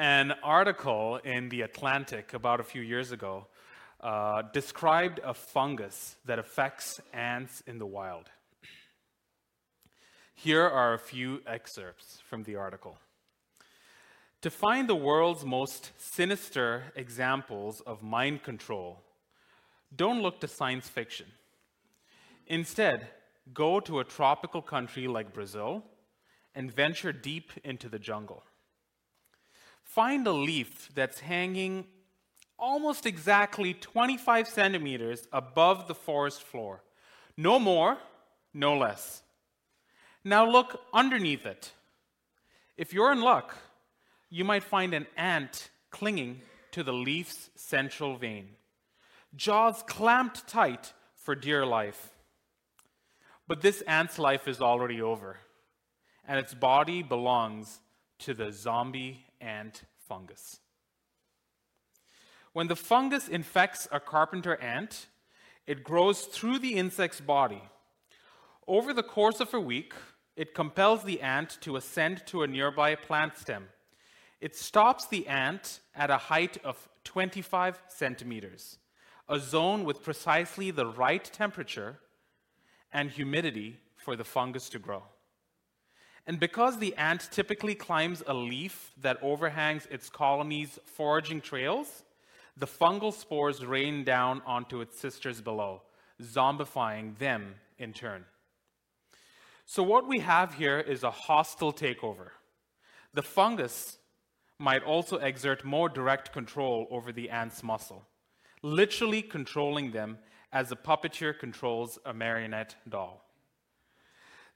An article in The Atlantic about a few years ago uh, described a fungus that affects ants in the wild. Here are a few excerpts from the article. To find the world's most sinister examples of mind control, don't look to science fiction. Instead, go to a tropical country like Brazil and venture deep into the jungle. Find a leaf that's hanging almost exactly 25 centimeters above the forest floor. No more, no less. Now look underneath it. If you're in luck, you might find an ant clinging to the leaf's central vein, jaws clamped tight for dear life. But this ant's life is already over, and its body belongs to the zombie ant fungus. When the fungus infects a carpenter ant, it grows through the insect's body. Over the course of a week, it compels the ant to ascend to a nearby plant stem. It stops the ant at a height of 25 centimeters, a zone with precisely the right temperature and humidity for the fungus to grow. And because the ant typically climbs a leaf that overhangs its colony's foraging trails, the fungal spores rain down onto its sisters below, zombifying them in turn. So, what we have here is a hostile takeover. The fungus might also exert more direct control over the ant's muscle, literally controlling them as a puppeteer controls a marionette doll.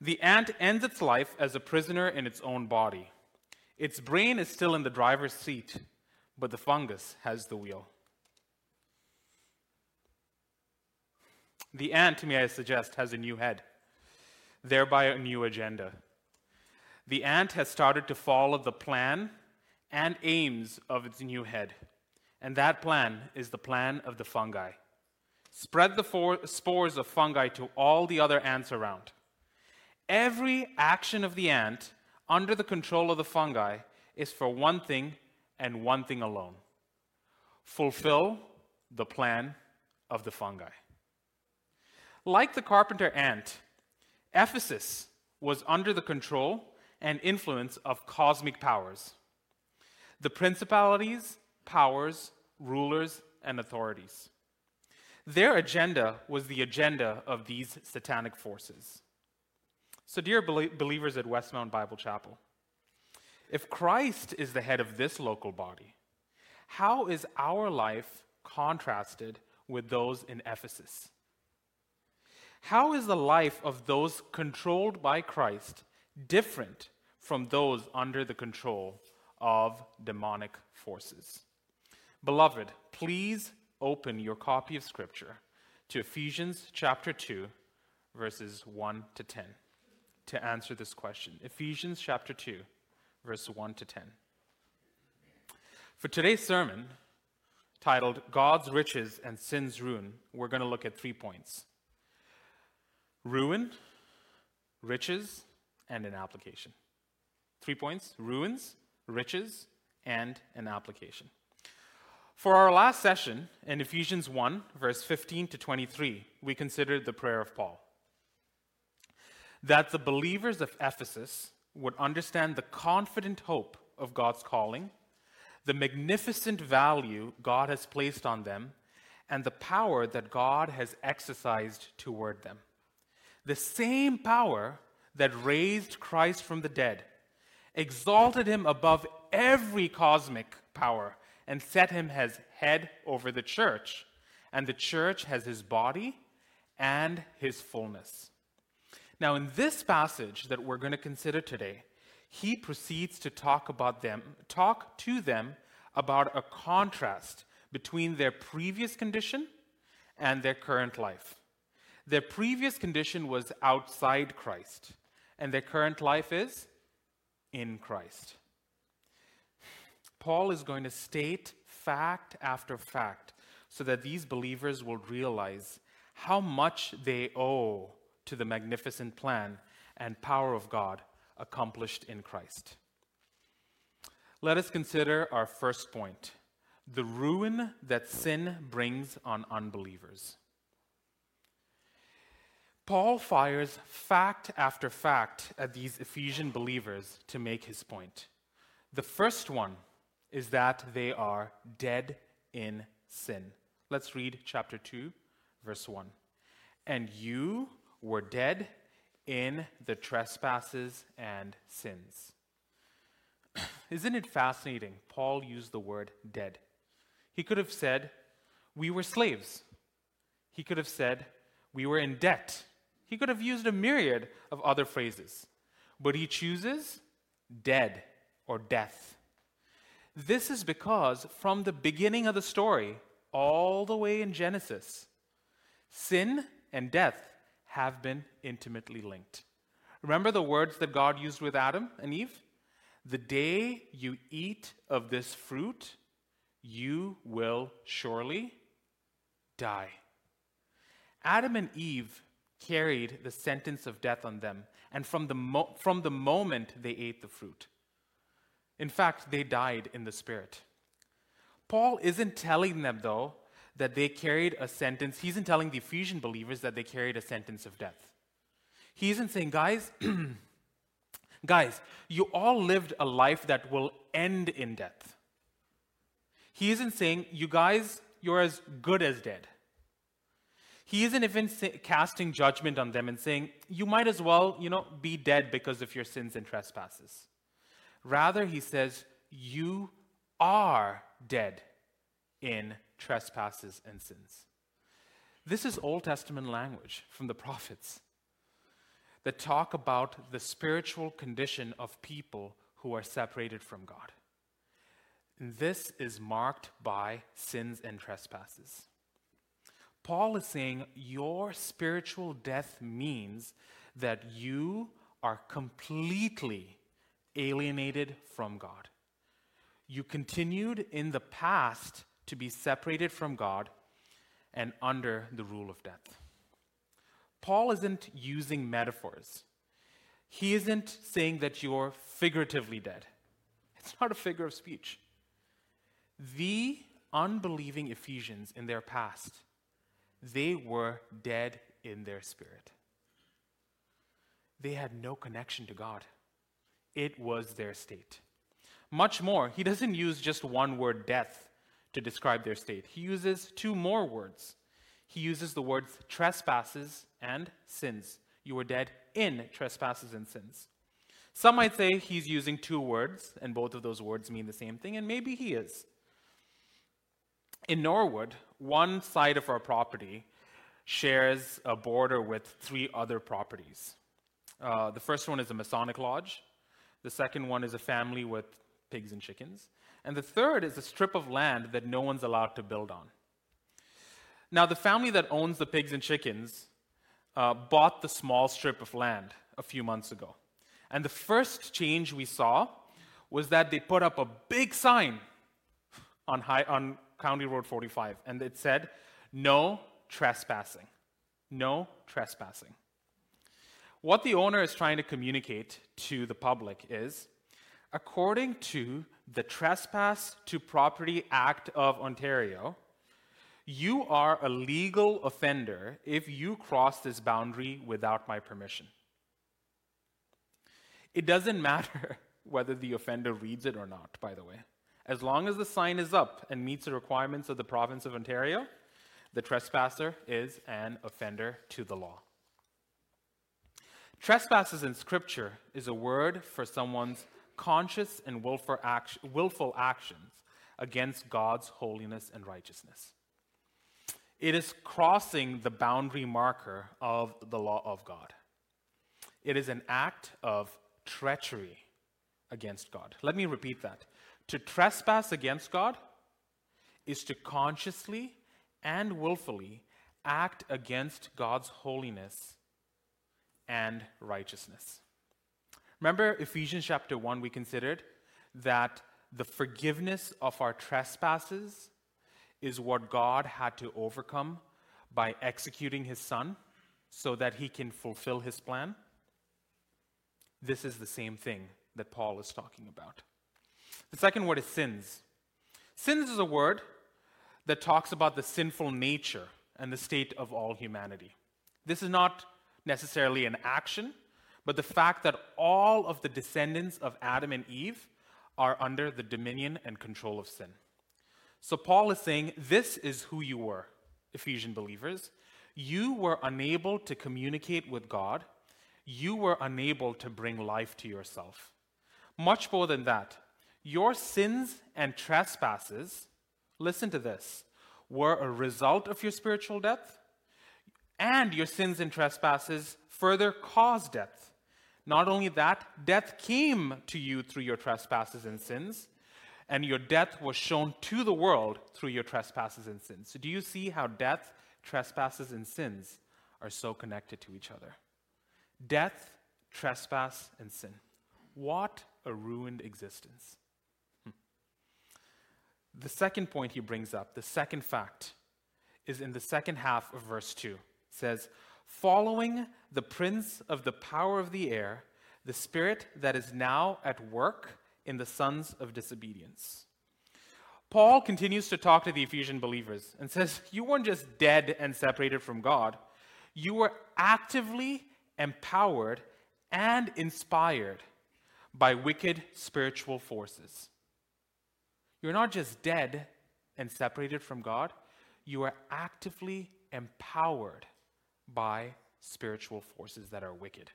The ant ends its life as a prisoner in its own body. Its brain is still in the driver's seat, but the fungus has the wheel. The ant, may I suggest, has a new head, thereby a new agenda. The ant has started to follow the plan and aims of its new head, and that plan is the plan of the fungi. Spread the for- spores of fungi to all the other ants around. Every action of the ant under the control of the fungi is for one thing and one thing alone fulfill the plan of the fungi. Like the carpenter ant, Ephesus was under the control and influence of cosmic powers the principalities, powers, rulers, and authorities. Their agenda was the agenda of these satanic forces. So, dear believers at Westmount Bible Chapel, if Christ is the head of this local body, how is our life contrasted with those in Ephesus? How is the life of those controlled by Christ different from those under the control of demonic forces? Beloved, please open your copy of Scripture to Ephesians chapter 2, verses 1 to 10, to answer this question. Ephesians chapter 2, verse 1 to 10. For today's sermon, titled God's Riches and Sin's Ruin, we're going to look at three points ruin, riches, and an application. Three points ruins, riches, and an application. For our last session in Ephesians 1, verse 15 to 23, we considered the prayer of Paul that the believers of Ephesus would understand the confident hope of God's calling, the magnificent value God has placed on them, and the power that God has exercised toward them. The same power that raised Christ from the dead, exalted him above every cosmic power and set him as head over the church. And the church has his body and his fullness. Now, in this passage that we're going to consider today, he proceeds to talk about them, talk to them about a contrast between their previous condition and their current life. Their previous condition was outside Christ, and their current life is in Christ. Paul is going to state fact after fact so that these believers will realize how much they owe to the magnificent plan and power of God accomplished in Christ. let us consider our first point the ruin that sin brings on unbelievers. Paul fires fact after fact at these Ephesian believers to make his point. The first one is that they are dead in sin. Let's read chapter 2, verse 1. And you were dead in the trespasses and sins. Isn't it fascinating? Paul used the word dead. He could have said, We were slaves. He could have said, We were in debt. He could have used a myriad of other phrases. But he chooses dead or death. This is because from the beginning of the story, all the way in Genesis, sin and death have been intimately linked. Remember the words that God used with Adam and Eve? The day you eat of this fruit, you will surely die. Adam and Eve carried the sentence of death on them, and from the, mo- from the moment they ate the fruit. In fact, they died in the spirit. Paul isn't telling them, though, that they carried a sentence. He isn't telling the Ephesian believers that they carried a sentence of death. He isn't saying, guys, guys, you all lived a life that will end in death. He isn't saying, you guys, you're as good as dead. He isn't even casting judgment on them and saying, you might as well, you know, be dead because of your sins and trespasses. Rather, he says, you are dead in trespasses, and sins. This is Old Testament language from the prophets that talk about the spiritual condition of people who are separated from God. And this is marked by sins and trespasses. Paul is saying your spiritual death means that you are completely alienated from God. You continued in the past to be separated from God and under the rule of death. Paul isn't using metaphors. He isn't saying that you're figuratively dead. It's not a figure of speech. The unbelieving Ephesians in their past, they were dead in their spirit. They had no connection to God. It was their state. Much more, he doesn't use just one word, death, to describe their state. He uses two more words. He uses the words trespasses and sins. You were dead in trespasses and sins. Some might say he's using two words, and both of those words mean the same thing, and maybe he is. In Norwood, one side of our property shares a border with three other properties. Uh, the first one is a Masonic lodge. The second one is a family with pigs and chickens. And the third is a strip of land that no one's allowed to build on. Now, the family that owns the pigs and chickens uh, bought the small strip of land a few months ago. And the first change we saw was that they put up a big sign on, high, on County Road 45, and it said, No trespassing. No trespassing. What the owner is trying to communicate to the public is according to the Trespass to Property Act of Ontario, you are a legal offender if you cross this boundary without my permission. It doesn't matter whether the offender reads it or not, by the way. As long as the sign is up and meets the requirements of the province of Ontario, the trespasser is an offender to the law. Trespasses in Scripture is a word for someone's conscious and willful, act- willful actions against God's holiness and righteousness. It is crossing the boundary marker of the law of God. It is an act of treachery against God. Let me repeat that. To trespass against God is to consciously and willfully act against God's holiness and righteousness. Remember Ephesians chapter 1, we considered that the forgiveness of our trespasses is what God had to overcome by executing his son so that he can fulfill his plan. This is the same thing that Paul is talking about. The second word is sins. Sins is a word that talks about the sinful nature and the state of all humanity. This is not necessarily an action, but the fact that all of the descendants of Adam and Eve are under the dominion and control of sin. So Paul is saying, This is who you were, Ephesian believers. You were unable to communicate with God, you were unable to bring life to yourself. Much more than that, your sins and trespasses, listen to this, were a result of your spiritual death, and your sins and trespasses further caused death. Not only that, death came to you through your trespasses and sins, and your death was shown to the world through your trespasses and sins. So, do you see how death, trespasses, and sins are so connected to each other? Death, trespass, and sin. What a ruined existence. Hmm. The second point he brings up, the second fact, is in the second half of verse 2. It says, following the prince of the power of the air, the spirit that is now at work in the sons of disobedience. Paul continues to talk to the Ephesian believers and says, You weren't just dead and separated from God, you were actively empowered and inspired by wicked spiritual forces. You're not just dead and separated from God, you are actively empowered by spiritual forces that are wicked.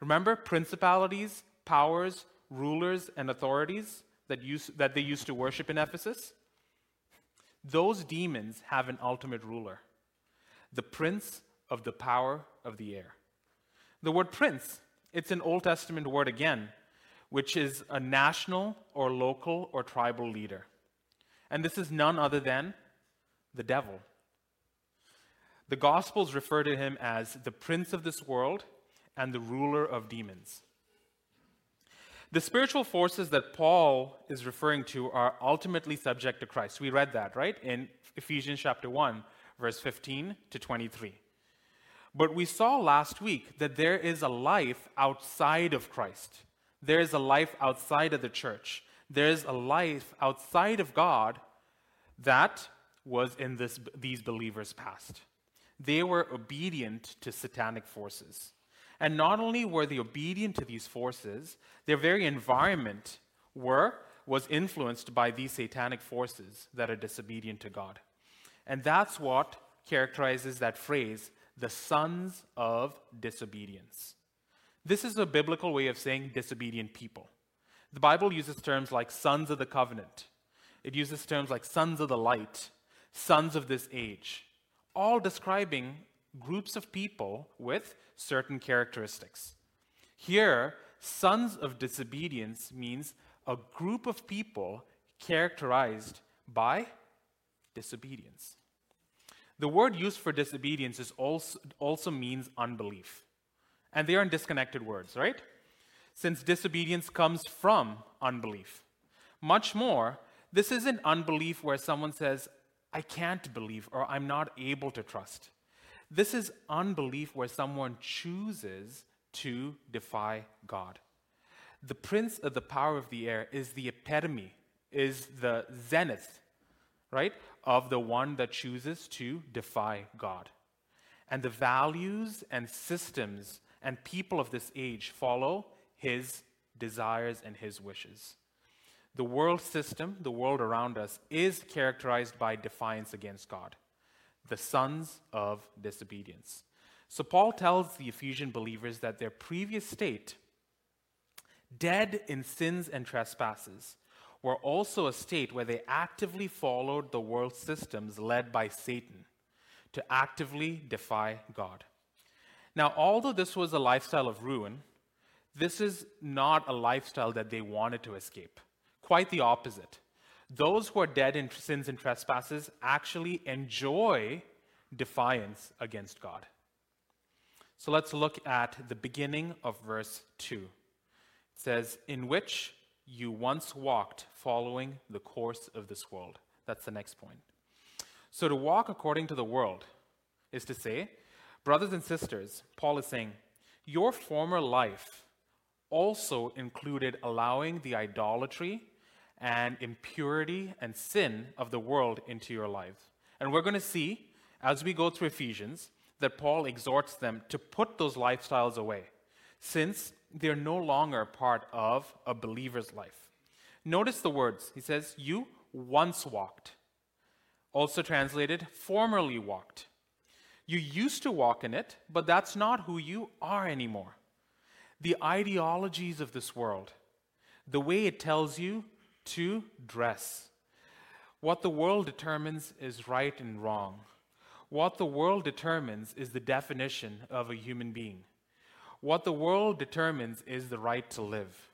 Remember principalities, powers, rulers, and authorities that, used, that they used to worship in Ephesus? Those demons have an ultimate ruler, the prince of the power of the air. The word prince, it's an Old Testament word again, which is a national or local or tribal leader. And this is none other than the devil. The Gospels refer to him as the prince of this world and the ruler of demons. The spiritual forces that Paul is referring to are ultimately subject to Christ. We read that, right? In Ephesians chapter 1, verse 15 to 23. But we saw last week that there is a life outside of Christ. There is a life outside of the church. There is a life outside of God that was in this, these believers' past they were obedient to satanic forces. And not only were they obedient to these forces, their very environment were, was influenced by these satanic forces that are disobedient to God. And that's what characterizes that phrase, the sons of disobedience. This is a biblical way of saying disobedient people. The Bible uses terms like sons of the covenant, it uses terms like sons of the light, sons of this age all describing groups of people with certain characteristics. Here, sons of disobedience means a group of people characterized by disobedience. The word used for disobedience is also, also means unbelief. And they are disconnected words, right? Since disobedience comes from unbelief. Much more, this isn't unbelief where someone says, I can't believe or I'm not able to trust. This is unbelief where someone chooses to defy God. The prince of the power of the air is the epitome, is the zenith, right, of the one that chooses to defy God. And the values and systems and people of this age follow his desires and his wishes. The world system, the world around us, is characterized by defiance against God, the sons of disobedience. So Paul tells the Ephesian believers that their previous state, dead in sins and trespasses, were also a state where they actively followed the world systems led by Satan to actively defy God. Now, although this was a lifestyle of ruin, this is not a lifestyle that they wanted to escape. Quite the opposite. Those who are dead in sins and trespasses actually enjoy defiance against God. So let's look at the beginning of verse 2. It says, In which you once walked following the course of this world. That's the next point. So to walk according to the world is to say, brothers and sisters, Paul is saying, your former life also included allowing the idolatry and impurity and sin of the world into your lives. And we're going to see as we go through Ephesians that Paul exhorts them to put those lifestyles away since they're no longer part of a believer's life. Notice the words. He says, You once walked. Also translated, formerly walked. You used to walk in it, but that's not who you are anymore. The ideologies of this world, the way it tells you to dress, what the world determines is right and wrong, what the world determines is the definition of a human being. What the world determines is the right to live.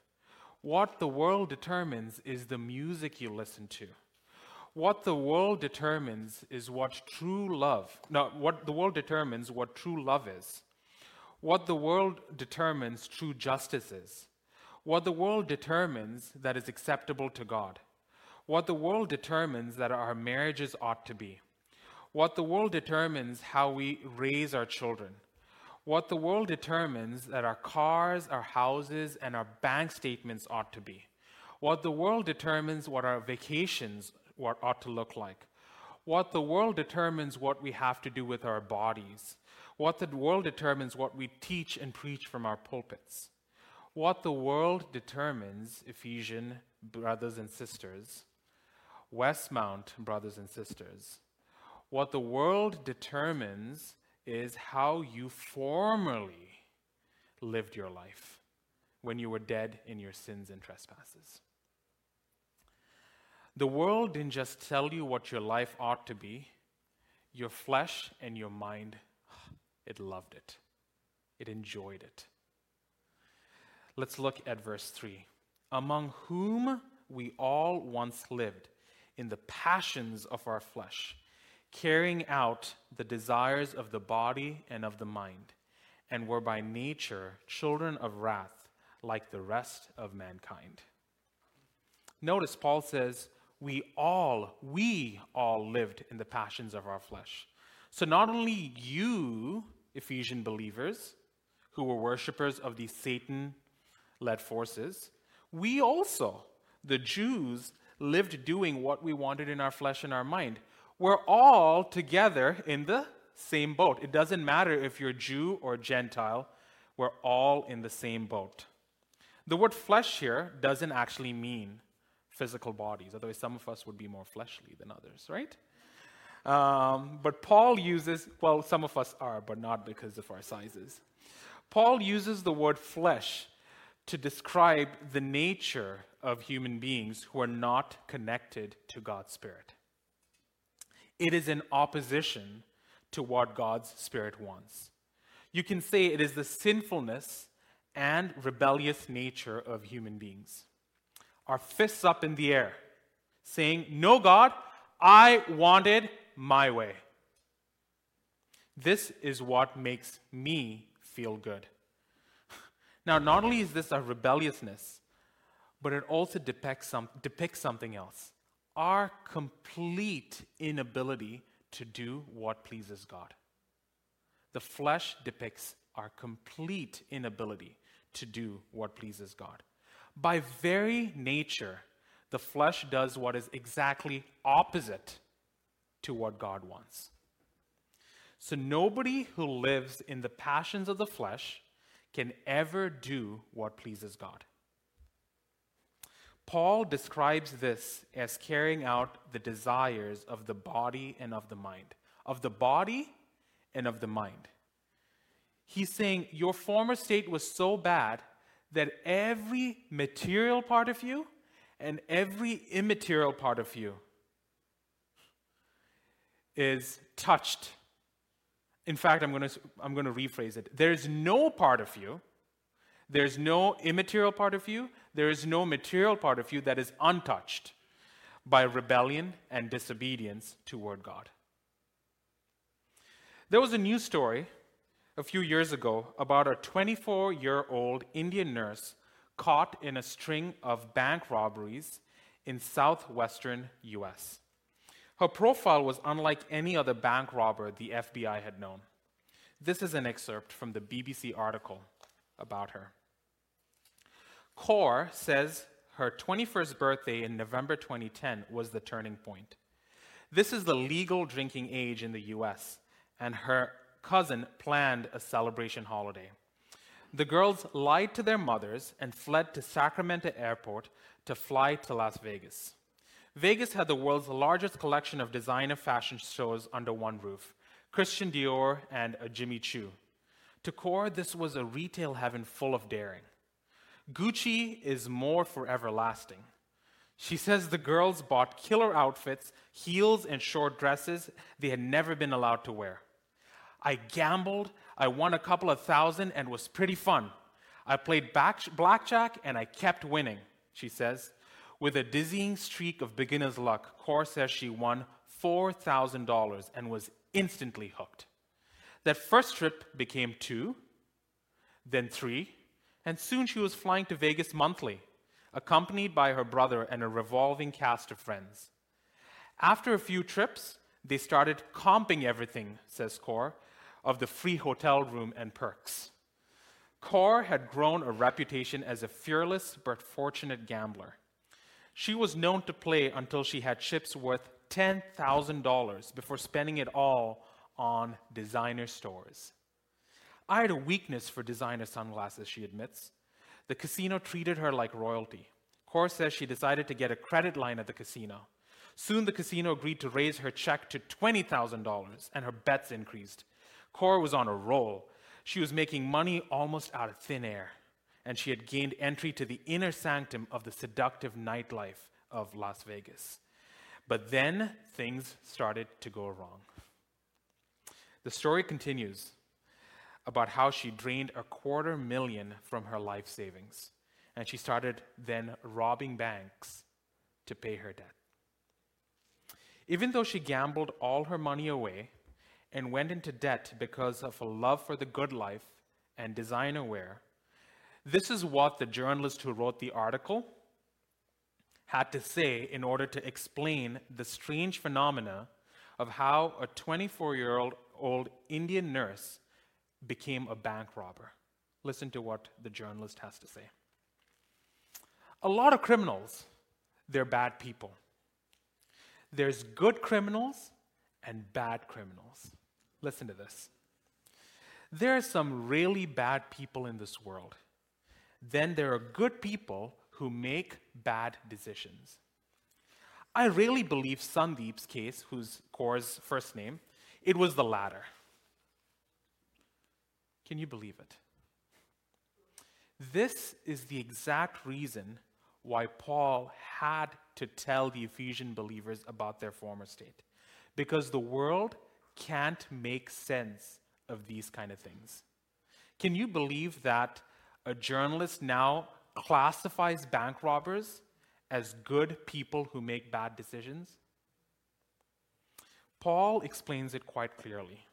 What the world determines is the music you listen to. What the world determines is what true love, no, what the world determines what true love is. What the world determines true justice is. What the world determines that is acceptable to God. What the world determines that our marriages ought to be. What the world determines how we raise our children what the world determines that our cars, our houses, and our bank statements ought to be. What the world determines what our vacations what ought to look like. What the world determines what we have to do with our bodies. What the world determines what we teach and preach from our pulpits. What the world determines, Ephesian brothers and sisters, Westmount brothers and sisters, what the world determines is how you formerly lived your life when you were dead in your sins and trespasses. The world didn't just tell you what your life ought to be, your flesh and your mind, it loved it, it enjoyed it. Let's look at verse 3. Among whom we all once lived in the passions of our flesh carrying out the desires of the body and of the mind, and were by nature children of wrath like the rest of mankind. Notice Paul says, We all, we all lived in the passions of our flesh. So not only you, Ephesian believers, who were worshippers of the Satan led forces, we also, the Jews, lived doing what we wanted in our flesh and our mind we're all together in the same boat. It doesn't matter if you're Jew or Gentile, we're all in the same boat. The word flesh here doesn't actually mean physical bodies, otherwise, some of us would be more fleshly than others, right? Um, but Paul uses, well, some of us are, but not because of our sizes. Paul uses the word flesh to describe the nature of human beings who are not connected to God's Spirit. It is in opposition to what God's Spirit wants. You can say it is the sinfulness and rebellious nature of human beings. Our fists up in the air, saying, No, God, I wanted my way. This is what makes me feel good. Now, not only is this a rebelliousness, but it also depicts, some, depicts something else our complete inability to do what pleases God. The flesh depicts our complete inability to do what pleases God. By very nature, the flesh does what is exactly opposite to what God wants. So nobody who lives in the passions of the flesh can ever do what pleases God. Paul describes this as carrying out the desires of the body and of the mind, of the body and of the mind. He's saying your former state was so bad that every material part of you and every immaterial part of you is touched. In fact, I'm going to, I'm going to rephrase it. There's no part of you there's no immaterial part of you, there is no material part of you that is untouched by rebellion and disobedience toward God. There was a news story a few years ago about a 24 year old Indian nurse caught in a string of bank robberies in southwestern US. Her profile was unlike any other bank robber the FBI had known. This is an excerpt from the BBC article about her. Kaur says her 21st birthday in November 2010 was the turning point. This is the legal drinking age in the US, and her cousin planned a celebration holiday. The girls lied to their mothers and fled to Sacramento Airport to fly to Las Vegas. Vegas had the world's largest collection of designer fashion shows under one roof Christian Dior and Jimmy Choo. To Kaur, this was a retail heaven full of daring. Gucci is more forever lasting. She says the girls bought killer outfits, heels, and short dresses they had never been allowed to wear. I gambled, I won a couple of thousand, and was pretty fun. I played back, blackjack and I kept winning, she says. With a dizzying streak of beginner's luck, Kaur says she won $4,000 and was instantly hooked. That first trip became two, then three, and soon she was flying to Vegas monthly, accompanied by her brother and a revolving cast of friends. After a few trips, they started comping everything, says Kaur, of the free hotel room and perks. Kaur had grown a reputation as a fearless but fortunate gambler. She was known to play until she had chips worth $10,000 before spending it all on designer stores. I had a weakness for designer sunglasses, she admits. The casino treated her like royalty. Kaur says she decided to get a credit line at the casino. Soon the casino agreed to raise her check to $20,000 and her bets increased. Kaur was on a roll. She was making money almost out of thin air, and she had gained entry to the inner sanctum of the seductive nightlife of Las Vegas. But then things started to go wrong. The story continues about how she drained a quarter million from her life savings. And she started then robbing banks to pay her debt. Even though she gambled all her money away and went into debt because of a love for the good life and designer wear, this is what the journalist who wrote the article had to say in order to explain the strange phenomena of how a 24 year old Indian nurse became a bank robber. Listen to what the journalist has to say. A lot of criminals, they're bad people. There's good criminals and bad criminals. Listen to this. There are some really bad people in this world. Then there are good people who make bad decisions. I really believe Sandeep's case, who's Kaur's first name, it was the latter. Can you believe it? This is the exact reason why Paul had to tell the Ephesian believers about their former state. Because the world can't make sense of these kind of things. Can you believe that a journalist now classifies bank robbers as good people who make bad decisions? Paul explains it quite clearly.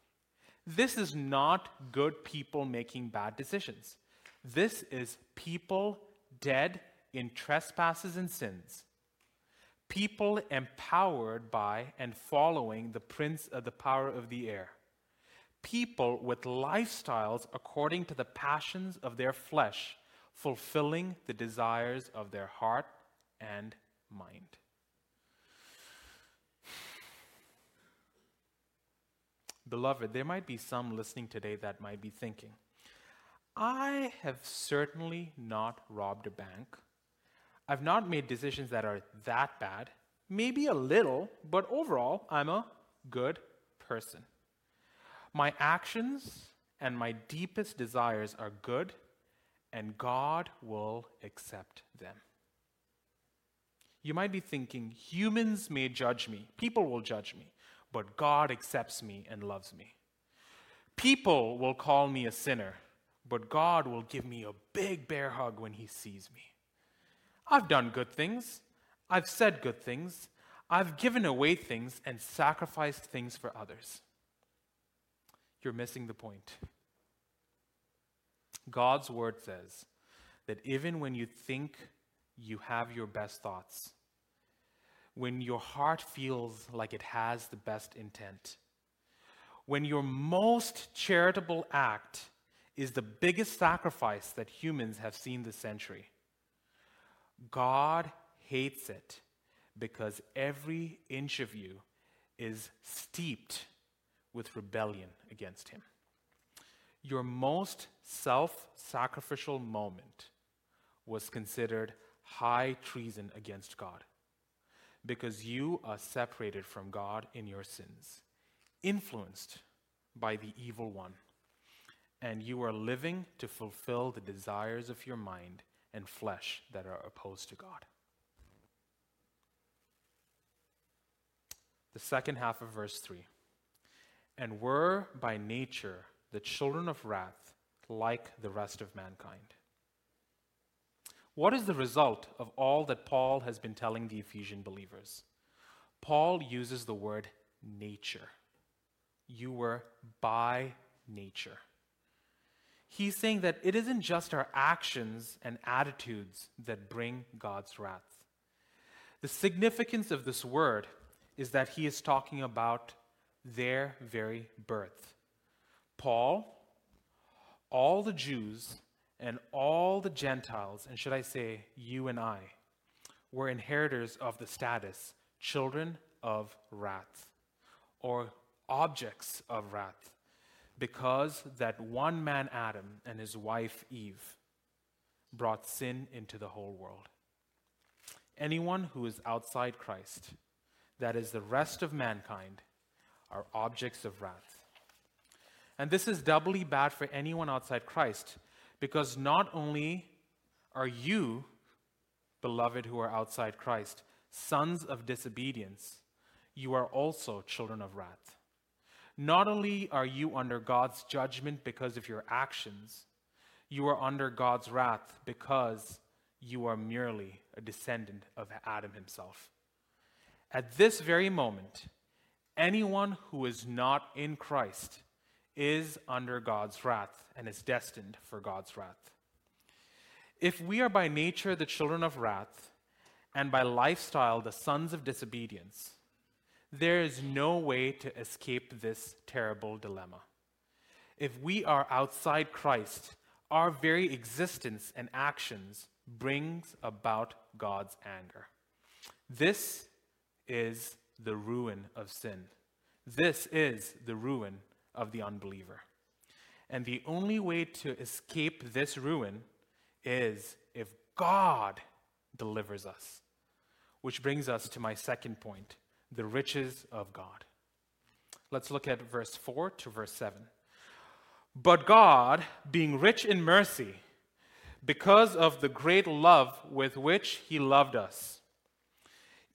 This is not good people making bad decisions. This is people dead in trespasses and sins. People empowered by and following the prince of the power of the air. People with lifestyles according to the passions of their flesh, fulfilling the desires of their heart and mind. Beloved, there might be some listening today that might be thinking, I have certainly not robbed a bank. I've not made decisions that are that bad. Maybe a little, but overall, I'm a good person. My actions and my deepest desires are good, and God will accept them. You might be thinking, humans may judge me, people will judge me but God accepts me and loves me. People will call me a sinner, but God will give me a big bear hug when he sees me. I've done good things. I've said good things. I've given away things and sacrificed things for others. You're missing the point. God's word says that even when you think you have your best thoughts, when your heart feels like it has the best intent. When your most charitable act is the biggest sacrifice that humans have seen this century. God hates it because every inch of you is steeped with rebellion against Him. Your most self sacrificial moment was considered high treason against God because you are separated from God in your sins, influenced by the evil one, and you are living to fulfill the desires of your mind and flesh that are opposed to God. The second half of verse 3 And were by nature the children of wrath like the rest of mankind. What is the result of all that Paul has been telling the Ephesian believers? Paul uses the word nature. You were by nature. He's saying that it isn't just our actions and attitudes that bring God's wrath. The significance of this word is that he is talking about their very birth. Paul, all the Jews, and all the Gentiles, and should I say, you and I, were inheritors of the status children of wrath, or objects of wrath because that one man, Adam, and his wife, Eve, brought sin into the whole world. Anyone who is outside Christ, that is, the rest of mankind, are objects of wrath. And this is doubly bad for anyone outside Christ, because not only are you, beloved who are outside Christ, sons of disobedience, you are also children of wrath. Not only are you under God's judgment because of your actions, you are under God's wrath because you are merely a descendant of Adam himself. At this very moment, anyone who is not in Christ is under God's wrath and is destined for God's wrath. If we are by nature the children of wrath and by lifestyle the sons of disobedience, there is no way to escape this terrible dilemma. If we are outside Christ, our very existence and actions brings about God's anger. This is the ruin of sin. This is the ruin of the unbeliever. And the only way to escape this ruin is if God delivers us. Which brings us to my second point the riches of God. Let's look at verse 4 to verse 7. But God, being rich in mercy, because of the great love with which He loved us,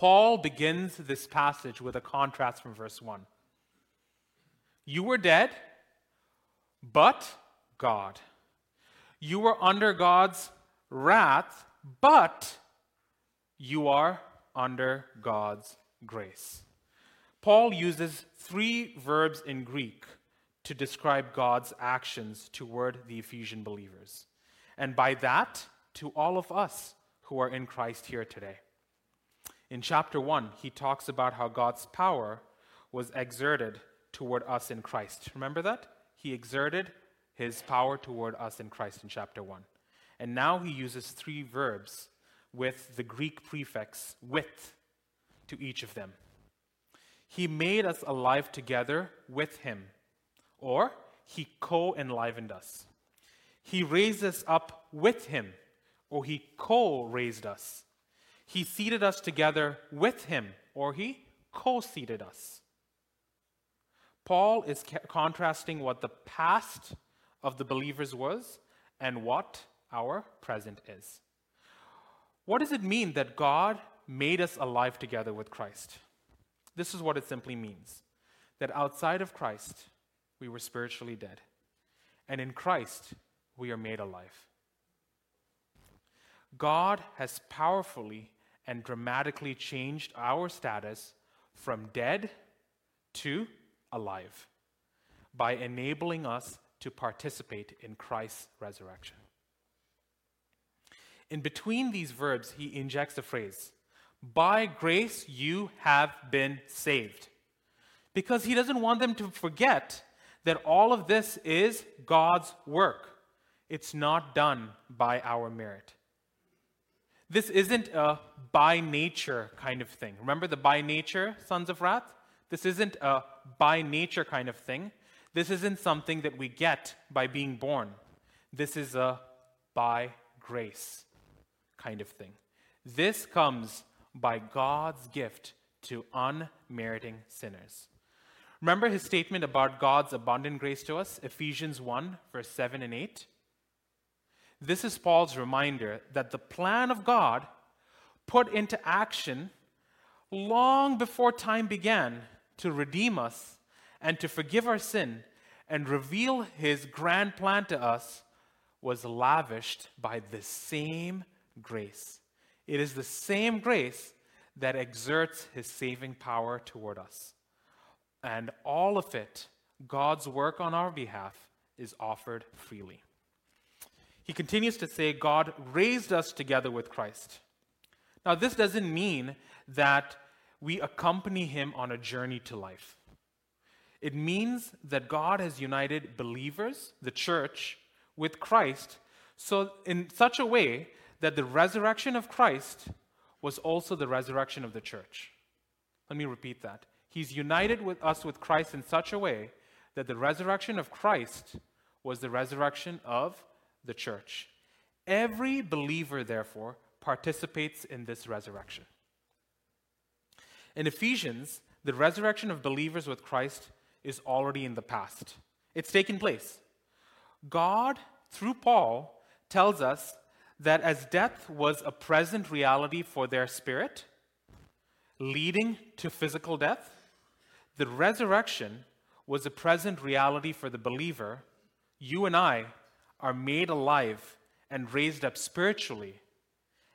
Paul begins this passage with a contrast from verse 1. You were dead, but God. You were under God's wrath, but you are under God's grace. Paul uses three verbs in Greek to describe God's actions toward the Ephesian believers, and by that, to all of us who are in Christ here today. In chapter 1, he talks about how God's power was exerted toward us in Christ. Remember that? He exerted his power toward us in Christ in chapter 1. And now he uses three verbs with the Greek prefix with to each of them. He made us alive together with him, or he co enlivened us. He raised us up with him, or he co raised us. He seated us together with him, or he co seated us. Paul is ca- contrasting what the past of the believers was and what our present is. What does it mean that God made us alive together with Christ? This is what it simply means that outside of Christ, we were spiritually dead, and in Christ, we are made alive. God has powerfully and dramatically changed our status from dead to alive by enabling us to participate in Christ's resurrection. In between these verbs, he injects the phrase, By grace you have been saved. Because he doesn't want them to forget that all of this is God's work. It's not done by our merit. This isn't a by nature kind of thing. Remember the by nature sons of wrath? This isn't a by nature kind of thing. This isn't something that we get by being born. This is a by grace kind of thing. This comes by God's gift to unmeriting sinners. Remember his statement about God's abundant grace to us, Ephesians 1, verse 7 and 8? This is Paul's reminder that the plan of God put into action long before time began to redeem us and to forgive our sin and reveal his grand plan to us was lavished by the same grace. It is the same grace that exerts his saving power toward us. And all of it, God's work on our behalf, is offered freely. He continues to say, God raised us together with Christ. Now, this doesn't mean that we accompany him on a journey to life. It means that God has united believers, the church, with Christ, so in such a way that the resurrection of Christ was also the resurrection of the church. Let me repeat that. He's united with us with Christ in such a way that the resurrection of Christ was the resurrection of the church. Every believer, therefore, participates in this resurrection. In Ephesians, the resurrection of believers with Christ is already in the past, it's taken place. God, through Paul, tells us that as death was a present reality for their spirit, leading to physical death, the resurrection was a present reality for the believer. You and I are made alive and raised up spiritually,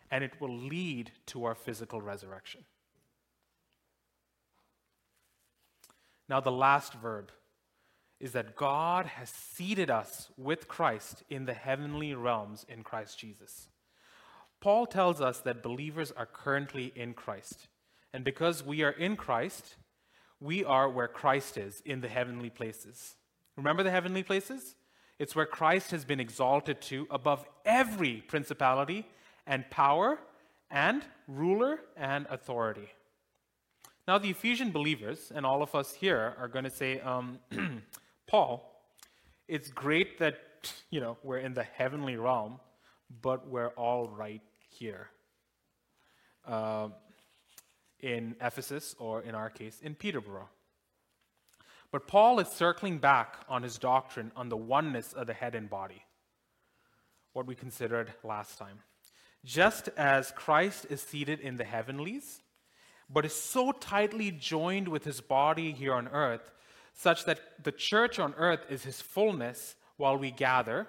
and it will lead to our physical resurrection. Now, the last verb is that God has seated us with Christ in the heavenly realms in Christ Jesus. Paul tells us that believers are currently in Christ. And because we are in Christ, we are where Christ is in the heavenly places. Remember the heavenly places? It's where Christ has been exalted to above every principality and power and ruler and authority. Now, the Ephesian believers and all of us here are going to say, um, Paul, it's great that you know we're in the heavenly realm, but we're all right here uh, in Ephesus, or in our case, in Peterborough. But Paul is circling back on his doctrine on the oneness of the head and body, what we considered last time. Just as Christ is seated in the heavenlies, but is so tightly joined with his body here on earth, such that the church on earth is his fullness while we gather,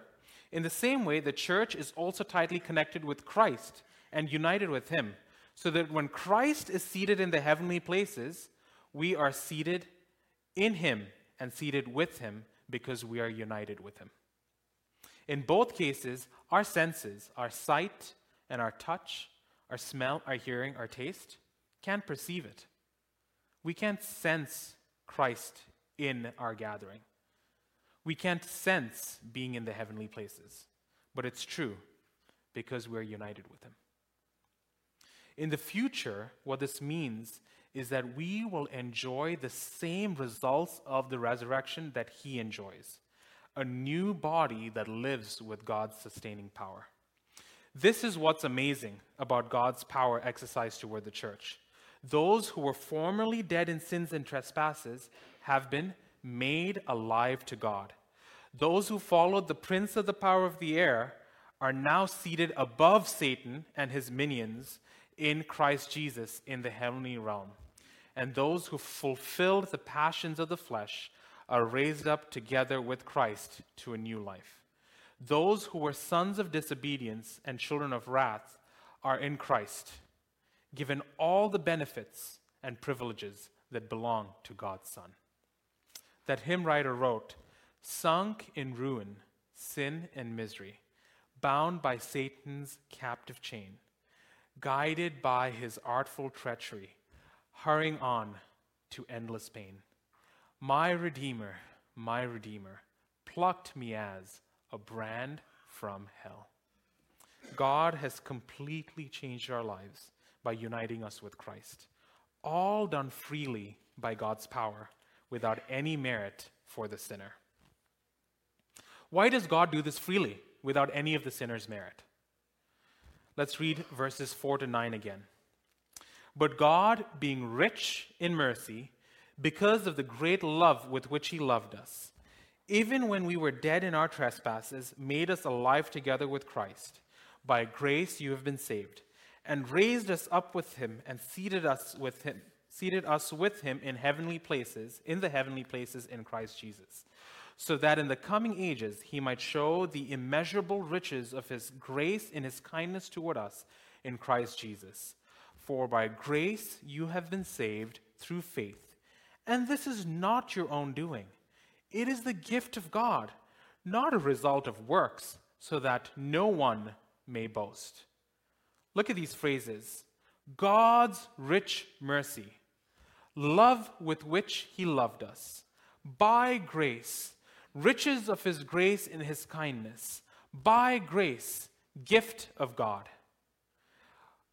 in the same way, the church is also tightly connected with Christ and united with him, so that when Christ is seated in the heavenly places, we are seated in him and seated with him because we are united with him. In both cases, our senses, our sight and our touch, our smell, our hearing, our taste, can't perceive it. We can't sense Christ in our gathering. We can't sense being in the heavenly places, but it's true because we're united with him. In the future, what this means is that we will enjoy the same results of the resurrection that he enjoys a new body that lives with God's sustaining power. This is what's amazing about God's power exercised toward the church. Those who were formerly dead in sins and trespasses have been made alive to God. Those who followed the prince of the power of the air are now seated above Satan and his minions in Christ Jesus in the heavenly realm and those who fulfilled the passions of the flesh are raised up together with Christ to a new life. Those who were sons of disobedience and children of wrath are in Christ. given all the benefits and privileges that belong to God's Son. That hymn writer wrote, Sunk in ruin, sin and misery, bound by Satan's captive chain, guided by his artful treachery, hurrying on to endless pain. My Redeemer, my Redeemer, plucked me as a brand from hell. God has completely changed our lives by uniting us with Christ, all done freely by God's power without any merit for the sinner. Why does God do this freely without any of the sinner's merit? Let's read verses 4 to 9 again. But God, being rich in mercy, because of the great love with which He loved us, even when we were dead in our trespasses, made us alive together with Christ. By grace you have been saved, and raised us up with Him, and seated us with Him, seated us with Him in heavenly places, in the heavenly places in Christ Jesus, so that in the coming ages He might show the immeasurable riches of His grace in His kindness toward us in Christ Jesus. For by grace you have been saved through faith, and this is not your own doing. It is the gift of God, not a result of works, so that no one may boast. Look at these phrases. God's rich mercy, love with which he loved us, by grace, riches of his grace in his kindness, by grace, gift of God.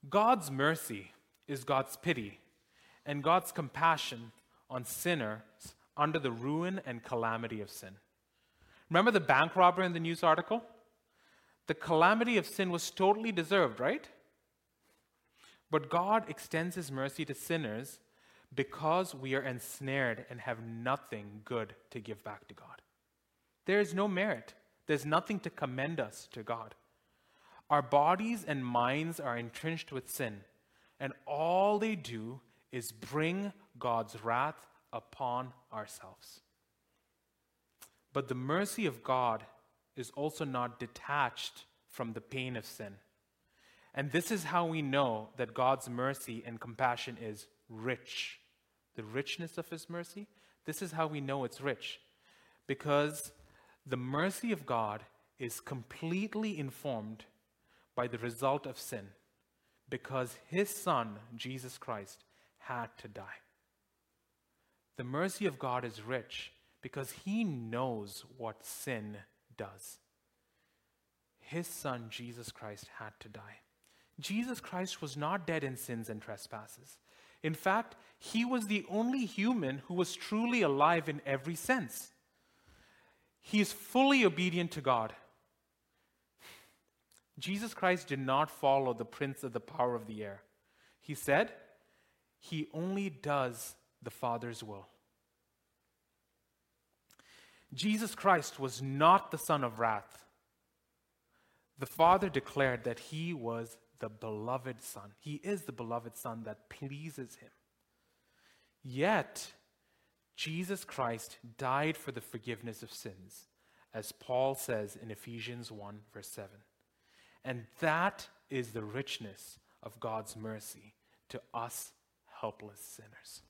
God's mercy is God's pity, and God's compassion on sinners under the ruin and calamity of sin. Remember the bank robber in the news article? The calamity of sin was totally deserved, right? But God extends his mercy to sinners because we are ensnared and have nothing good to give back to God. There is no merit, there's nothing to commend us to God. Our bodies and minds are entrenched with sin, and all they do is bring God's wrath upon ourselves. But the mercy of God is also not detached from the pain of sin. And this is how we know that God's mercy and compassion is rich. The richness of His mercy, this is how we know it's rich. Because the mercy of God is completely informed by the result of sin. Because His Son, Jesus Christ, had to die. The mercy of God is rich because he knows what sin does. His son, Jesus Christ, had to die. Jesus Christ was not dead in sins and trespasses. In fact, he was the only human who was truly alive in every sense. He is fully obedient to God. Jesus Christ did not follow the prince of the power of the air. He said, He only does the Father's will. Jesus Christ was not the Son of wrath. The Father declared that He was the beloved Son. He is the beloved Son that pleases Him. Yet, Jesus Christ died for the forgiveness of sins, as Paul says in Ephesians 1, verse 7. And that is the richness of God's mercy to us helpless sinners.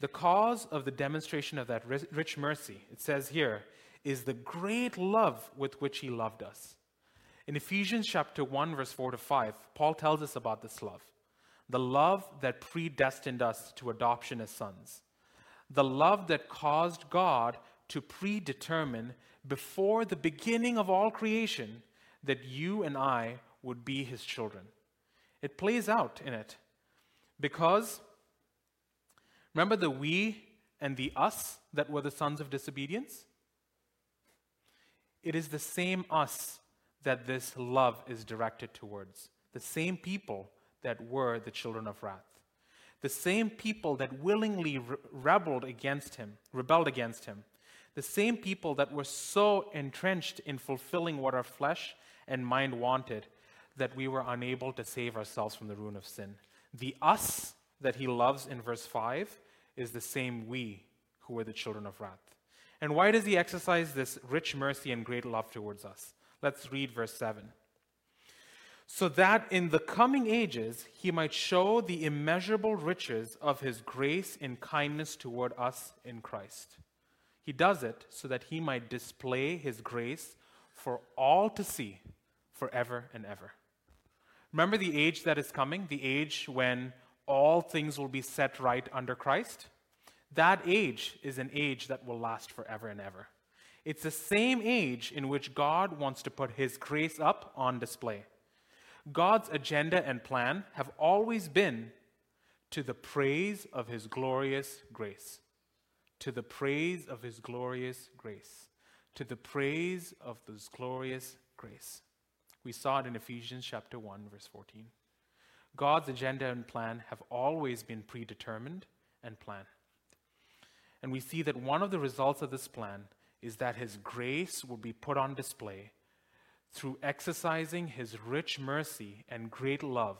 The cause of the demonstration of that rich mercy, it says here, is the great love with which he loved us. In Ephesians chapter 1 verse 4 to 5, Paul tells us about this love. The love that predestined us to adoption as sons. The love that caused God to predetermine before the beginning of all creation that you and I would be his children. It plays out in it because Remember the we and the us that were the sons of disobedience? It is the same us that this love is directed towards. The same people that were the children of wrath. The same people that willingly re- rebelled against him, rebelled against him. The same people that were so entrenched in fulfilling what our flesh and mind wanted that we were unable to save ourselves from the ruin of sin. The us that he loves in verse 5 is the same we who are the children of wrath. And why does he exercise this rich mercy and great love towards us? Let's read verse 7. so that in the coming ages he might show the immeasurable riches of his grace and kindness toward us in Christ. He does it so that he might display his grace for all to see forever and ever. Remember the age that is coming, the age when all things will be set right under Christ? That age is an age that will last forever and ever. It's the same age in which God wants to put his grace up on display. God's agenda and plan have always been to the praise of his glorious grace. To the praise of his glorious grace. To the praise of His glorious grace. We saw it in Ephesians chapter 1 verse 14. God's agenda and plan have always been predetermined and planned. And we see that one of the results of this plan is that his grace will be put on display through exercising his rich mercy and great love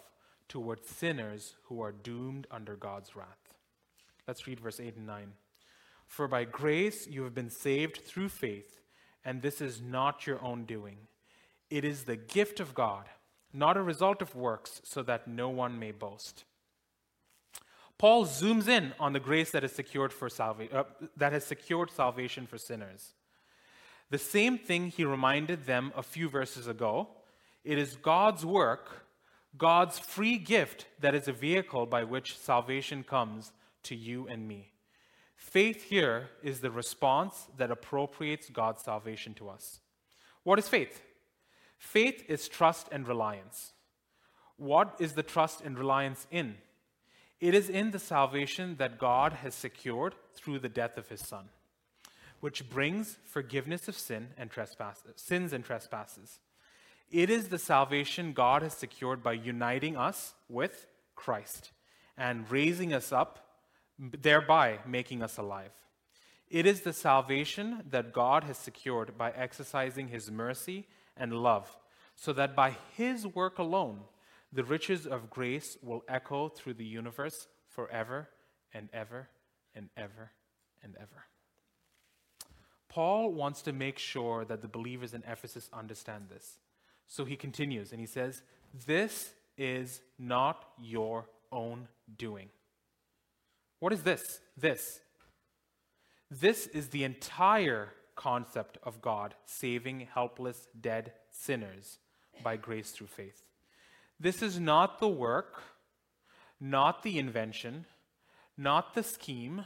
towards sinners who are doomed under God's wrath. Let's read verse 8 and 9. For by grace you have been saved through faith, and this is not your own doing. It is the gift of God, not a result of works, so that no one may boast. Paul zooms in on the grace that is secured for salva- uh, that has secured salvation for sinners. The same thing he reminded them a few verses ago. It is God's work, God's free gift, that is a vehicle by which salvation comes to you and me. Faith here is the response that appropriates God's salvation to us. What is faith? Faith is trust and reliance. What is the trust and reliance in? It is in the salvation that God has secured through the death of his Son which brings forgiveness of sin and trespasses, sins and trespasses. It is the salvation God has secured by uniting us with Christ and raising us up, thereby making us alive. It is the salvation that God has secured by exercising his mercy and love, so that by his work alone, the riches of grace will echo through the universe forever and ever and ever and ever. Paul wants to make sure that the believers in Ephesus understand this. So he continues and he says, This is not your own doing. What is this? This. This is the entire concept of God saving helpless, dead sinners by grace through faith. This is not the work, not the invention, not the scheme,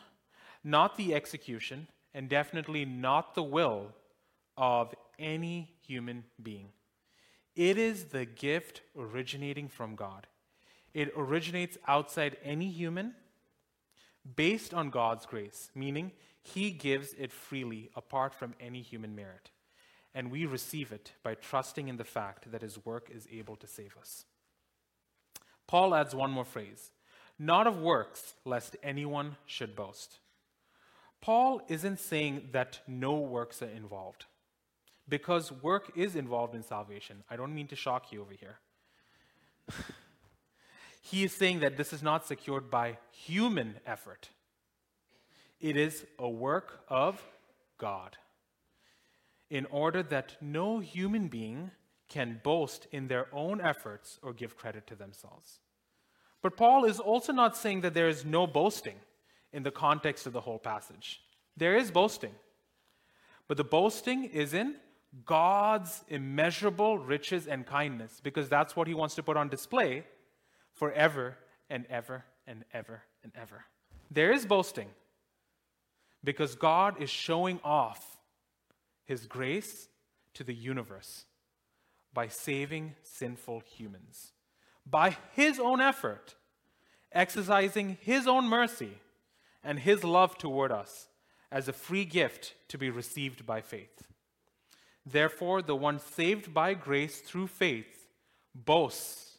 not the execution and definitely not the will of any human being. It is the gift originating from God. It originates outside any human based on God's grace, meaning He gives it freely apart from any human merit. And we receive it by trusting in the fact that His work is able to save us. Paul adds one more phrase not of works, lest anyone should boast. Paul isn't saying that no works are involved, because work is involved in salvation. I don't mean to shock you over here. he is saying that this is not secured by human effort, it is a work of God, in order that no human being can boast in their own efforts or give credit to themselves. But Paul is also not saying that there is no boasting in the context of the whole passage. There is boasting, but the boasting is in God's immeasurable riches and kindness, because that's what He wants to put on display forever and ever and ever and ever. There is boasting, because God is showing off His grace to the universe by saving sinful humans. By His own effort, exercising His own mercy and his love toward us as a free gift to be received by faith. Therefore, the one saved by grace through faith boasts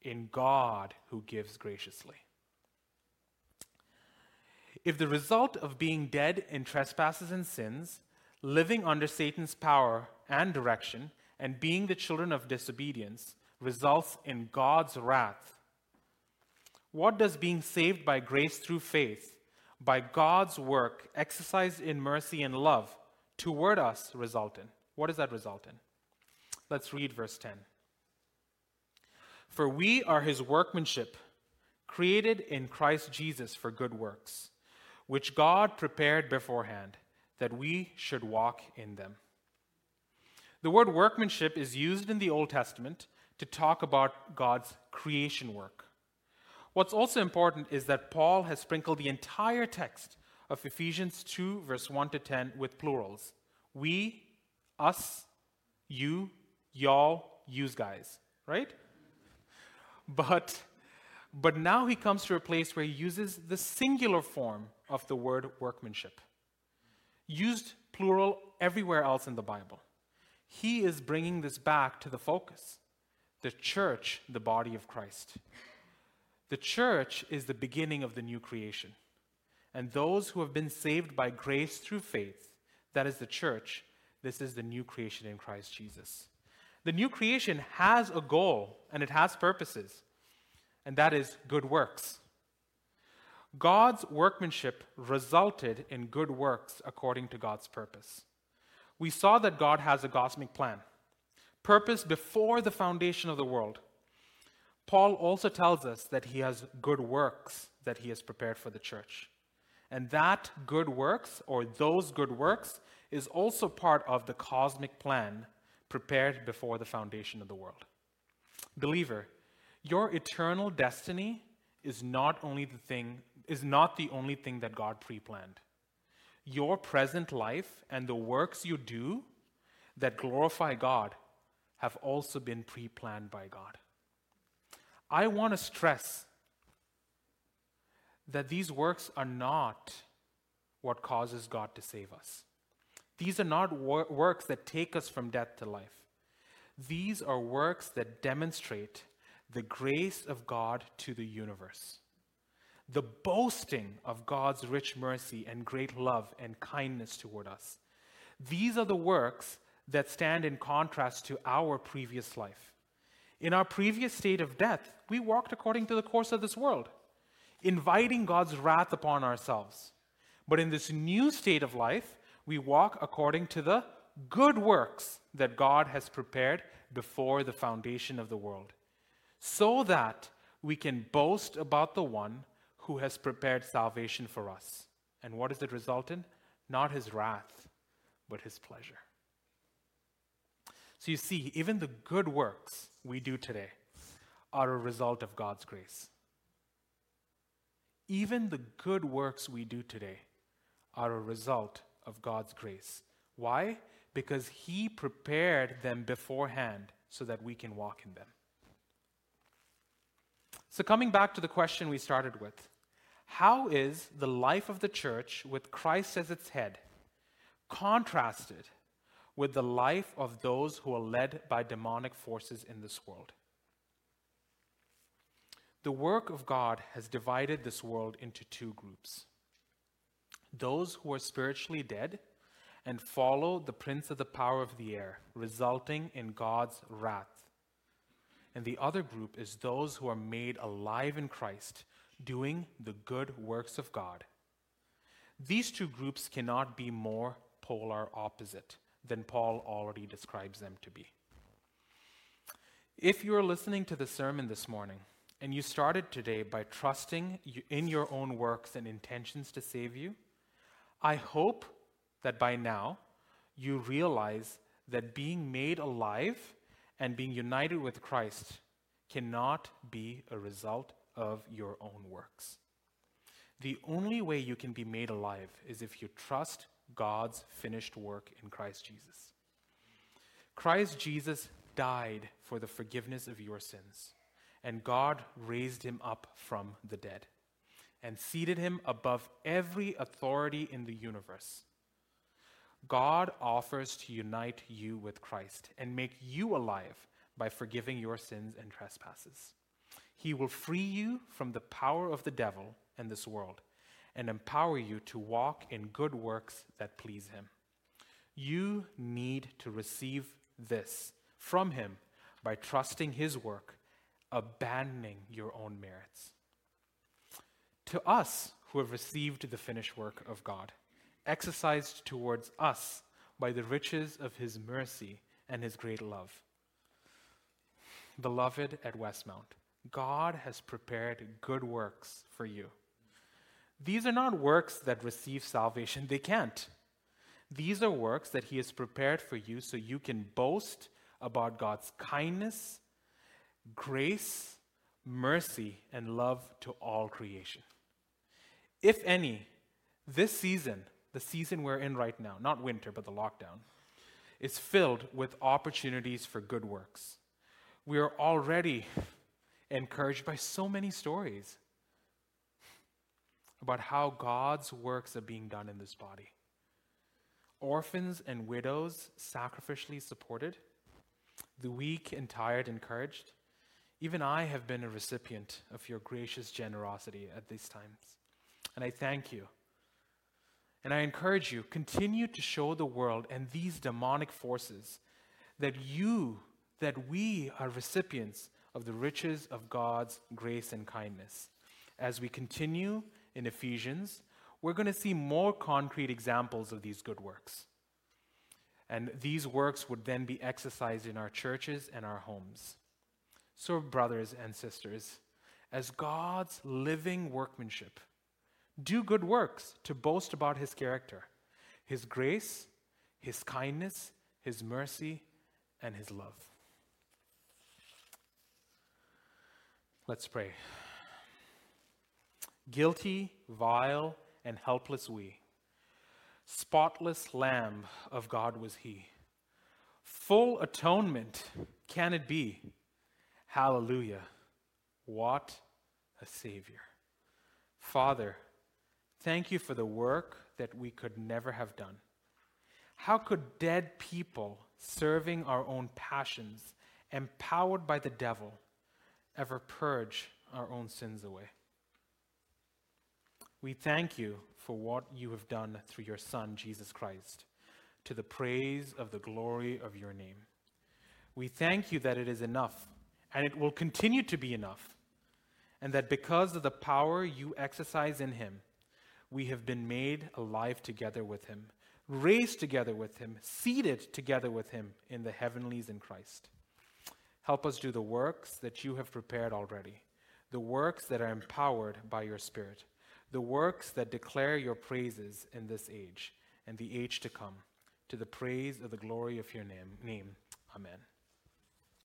in God who gives graciously. If the result of being dead in trespasses and sins, living under Satan's power and direction, and being the children of disobedience results in God's wrath, what does being saved by grace through faith, by God's work exercised in mercy and love toward us result in? What does that result in? Let's read verse 10. For we are his workmanship, created in Christ Jesus for good works, which God prepared beforehand that we should walk in them. The word workmanship is used in the Old Testament to talk about God's creation work. What's also important is that Paul has sprinkled the entire text of Ephesians 2, verse 1 to 10, with plurals. We, us, you, y'all, use guys, right? But, but now he comes to a place where he uses the singular form of the word workmanship, used plural everywhere else in the Bible. He is bringing this back to the focus the church, the body of Christ. The church is the beginning of the new creation. And those who have been saved by grace through faith, that is the church, this is the new creation in Christ Jesus. The new creation has a goal and it has purposes, and that is good works. God's workmanship resulted in good works according to God's purpose. We saw that God has a cosmic plan, purpose before the foundation of the world. Paul also tells us that he has good works that he has prepared for the church. And that good works, or those good works, is also part of the cosmic plan prepared before the foundation of the world. Believer, your eternal destiny is not only the thing is not the only thing that God pre-planned. Your present life and the works you do that glorify God have also been pre-planned by God. I want to stress that these works are not what causes God to save us. These are not wor- works that take us from death to life. These are works that demonstrate the grace of God to the universe, the boasting of God's rich mercy and great love and kindness toward us. These are the works that stand in contrast to our previous life. In our previous state of death, we walked according to the course of this world, inviting God's wrath upon ourselves. But in this new state of life, we walk according to the good works that God has prepared before the foundation of the world, so that we can boast about the one who has prepared salvation for us. And what does it result in? Not his wrath, but his pleasure. So you see, even the good works we do today are a result of God's grace. Even the good works we do today are a result of God's grace. Why? Because He prepared them beforehand so that we can walk in them. So, coming back to the question we started with how is the life of the church with Christ as its head contrasted with the life of those who are led by demonic forces in this world? The work of God has divided this world into two groups those who are spiritually dead and follow the prince of the power of the air, resulting in God's wrath. And the other group is those who are made alive in Christ, doing the good works of God. These two groups cannot be more polar opposite than Paul already describes them to be. If you are listening to the sermon this morning and you started today by trusting in your own works and intentions to save you, I hope that by now you realize that being made alive and being united with Christ cannot be a result of your own works. The only way you can be made alive is if you trust God's finished work in Christ Jesus. Christ Jesus died for the forgiveness of your sins, and God raised him up from the dead and seated him above every authority in the universe. God offers to unite you with Christ and make you alive by forgiving your sins and trespasses. He will free you from the power of the devil and this world and empower you to walk in good works that please him. You need to receive this from him by trusting his work, abandoning your own merits to us who have received the finished work of God, exercised towards us by the riches of his mercy and his great love. Beloved at Westmount, God has prepared good works for you. These are not works that receive salvation, they can't. These are works that He has prepared for you so you can boast about God's kindness, grace, mercy, and love to all creation. If any, this season, the season we're in right now, not winter, but the lockdown, is filled with opportunities for good works. We are already encouraged by so many stories about how God's works are being done in this body. Orphans and widows sacrificially supported, the weak and tired encouraged. Even I have been a recipient of your gracious generosity at these times. And I thank you. And I encourage you, continue to show the world and these demonic forces that you, that we are recipients of the riches of God's grace and kindness. As we continue in Ephesians, we're going to see more concrete examples of these good works. And these works would then be exercised in our churches and our homes. So, brothers and sisters, as God's living workmanship, do good works to boast about his character, his grace, his kindness, his mercy, and his love. Let's pray. Guilty, vile, and helpless we. Spotless Lamb of God was he. Full atonement can it be? Hallelujah. What a Savior. Father, thank you for the work that we could never have done. How could dead people serving our own passions, empowered by the devil, ever purge our own sins away. We thank you for what you have done through your Son, Jesus Christ, to the praise of the glory of your name. We thank you that it is enough, and it will continue to be enough, and that because of the power you exercise in him, we have been made alive together with him, raised together with him, seated together with him in the heavenlies in Christ. Help us do the works that you have prepared already, the works that are empowered by your Spirit, the works that declare your praises in this age and the age to come, to the praise of the glory of your name. name. Amen.